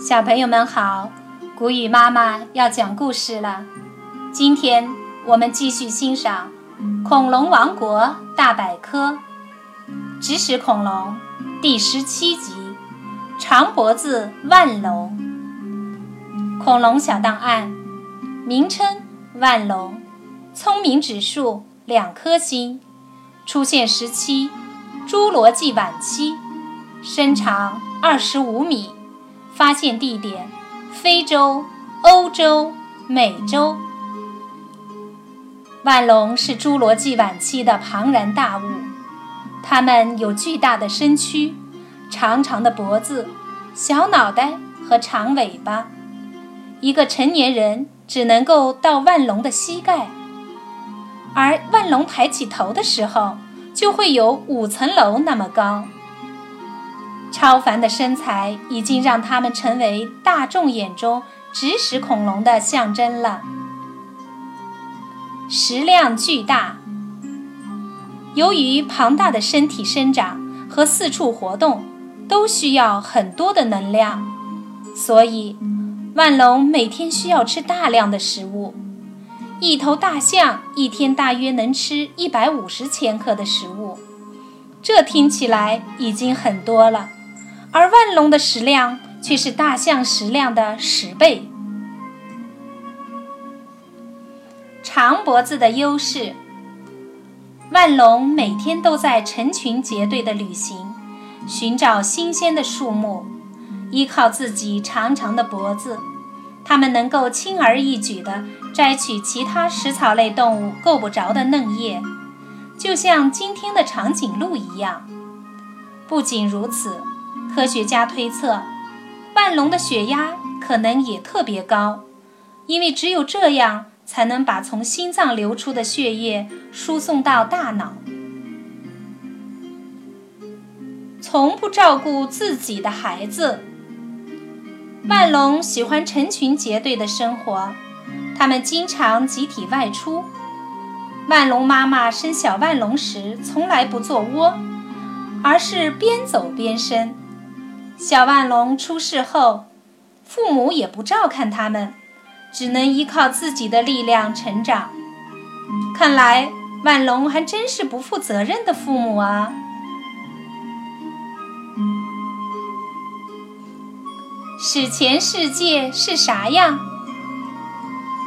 小朋友们好，谷雨妈妈要讲故事了。今天我们继续欣赏《恐龙王国大百科》指使恐龙第十七集：长脖子万龙。恐龙小档案：名称万龙，聪明指数两颗星，出现时期侏罗纪晚期，身长二十五米。发现地点：非洲、欧洲、美洲。腕龙是侏罗纪晚期的庞然大物，它们有巨大的身躯、长长的脖子、小脑袋和长尾巴。一个成年人只能够到万龙的膝盖，而万龙抬起头的时候，就会有五层楼那么高。超凡的身材已经让他们成为大众眼中指使恐龙的象征了。食量巨大，由于庞大的身体生长和四处活动都需要很多的能量，所以万龙每天需要吃大量的食物。一头大象一天大约能吃一百五十千克的食物，这听起来已经很多了。而腕龙的食量却是大象食量的十倍。长脖子的优势，腕龙每天都在成群结队的旅行，寻找新鲜的树木。依靠自己长长的脖子，它们能够轻而易举地摘取其他食草类动物够不着的嫩叶，就像今天的长颈鹿一样。不仅如此。科学家推测，万龙的血压可能也特别高，因为只有这样才能把从心脏流出的血液输送到大脑。从不照顾自己的孩子，万龙喜欢成群结队的生活，他们经常集体外出。万龙妈妈生小万龙时从来不做窝，而是边走边生。小万龙出世后，父母也不照看他们，只能依靠自己的力量成长。看来万龙还真是不负责任的父母啊！史前世界是啥样？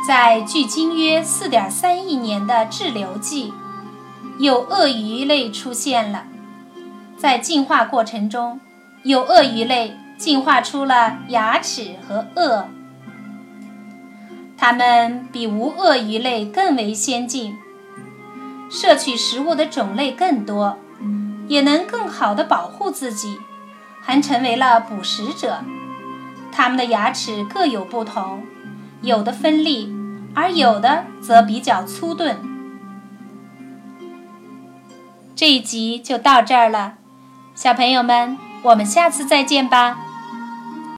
在距今约四点三亿年的滞留纪，有鳄鱼类出现了，在进化过程中。有鳄鱼类进化出了牙齿和颚，它们比无鳄鱼类更为先进，摄取食物的种类更多，也能更好的保护自己，还成为了捕食者。它们的牙齿各有不同，有的锋利，而有的则比较粗钝。这一集就到这儿了，小朋友们。我们下次再见吧。